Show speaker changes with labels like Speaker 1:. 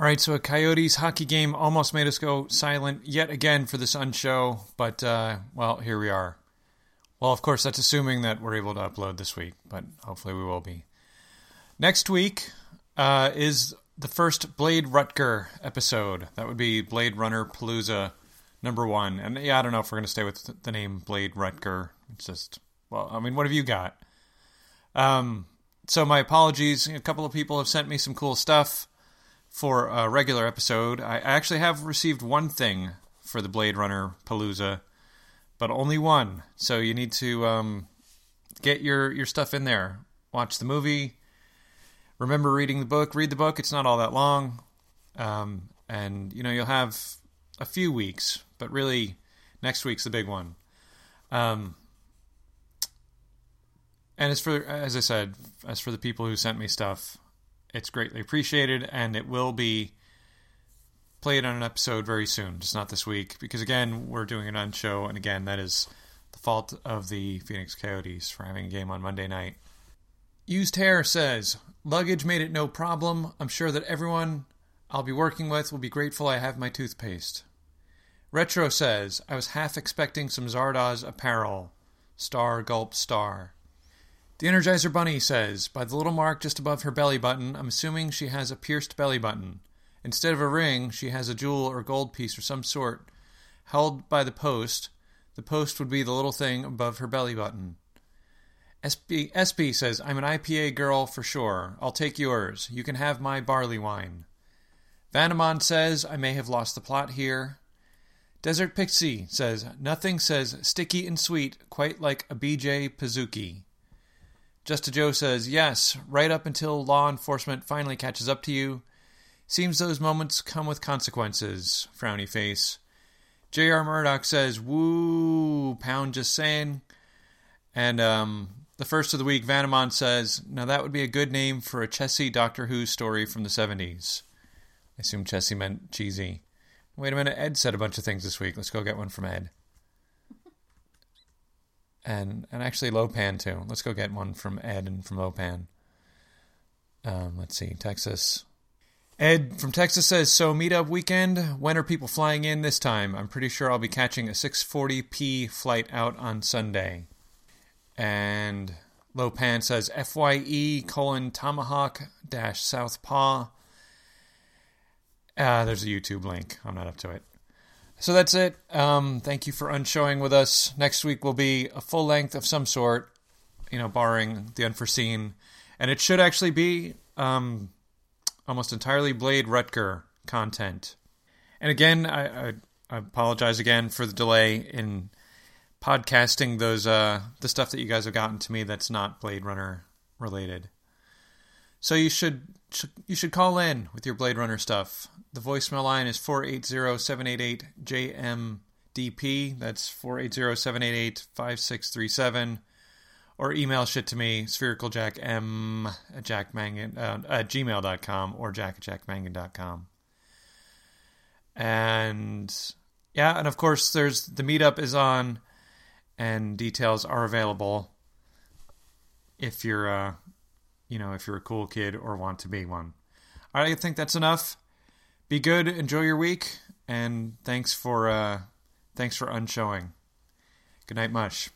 Speaker 1: All right, so a Coyotes hockey game almost made us go silent yet again for this unshow, but uh, well, here we are. Well, of course, that's assuming that we're able to upload this week, but hopefully we will be. Next week uh, is the first Blade Rutger episode. That would be Blade Runner Palooza number one. And yeah, I don't know if we're going to stay with the name Blade Rutger. It's just, well, I mean, what have you got? Um, so my apologies. A couple of people have sent me some cool stuff for a regular episode. I actually have received one thing for the Blade Runner Palooza, but only one. So you need to um, get your your stuff in there. Watch the movie. Remember reading the book. Read the book. It's not all that long, um, and you know you'll have a few weeks, but really next week's the big one. Um, and as for as I said, as for the people who sent me stuff, it's greatly appreciated, and it will be played on an episode very soon, just not this week, because again, we're doing an unshow, and again, that is the fault of the Phoenix Coyotes for having a game on Monday night. Used Hair says, Luggage made it no problem. I'm sure that everyone I'll be working with will be grateful I have my toothpaste. Retro says, I was half expecting some Zardoz apparel. Star gulp star. The Energizer Bunny says, by the little mark just above her belly button, I'm assuming she has a pierced belly button. Instead of a ring, she has a jewel or gold piece or some sort held by the post. The post would be the little thing above her belly button. SB, SB says, I'm an IPA girl for sure. I'll take yours. You can have my barley wine. Vanamon says, I may have lost the plot here. Desert Pixie says, Nothing says sticky and sweet quite like a BJ Pazuki. Just a Joe says, Yes, right up until law enforcement finally catches up to you. Seems those moments come with consequences. Frowny face. J.R. Murdoch says, Woo, pound just saying. And um, the first of the week, Vanamon says, Now that would be a good name for a Chessy Doctor Who story from the 70s. I assume Chessy meant cheesy. Wait a minute, Ed said a bunch of things this week. Let's go get one from Ed and and actually Lopan too. Let's go get one from Ed and from Lopan. Um, let's see, Texas. Ed from Texas says, "So meetup weekend. When are people flying in this time? I'm pretty sure I'll be catching a 6:40p flight out on Sunday." And Lopan says, "Fye colon tomahawk dash southpaw." Uh, there's a YouTube link. I'm not up to it. So that's it. Um, thank you for unshowing with us. Next week will be a full length of some sort, you know, barring the unforeseen. And it should actually be um, almost entirely Blade Rutger content. And again, I, I, I, apologize again for the delay in podcasting those uh, the stuff that you guys have gotten to me that's not Blade Runner related. So you should you should call in with your Blade Runner stuff. The voicemail line is 480-788-JMDP. That's 480-788-5637. Or email shit to me, sphericaljackm at, jackmangan, uh, at gmail.com or jack at jackmangan.com. And yeah, and of course there's the meetup is on and details are available if you're uh, you know, if you're a cool kid or want to be one. All right, I think that's enough. Be good, enjoy your week, and thanks for uh, thanks for unshowing. Good night, mush.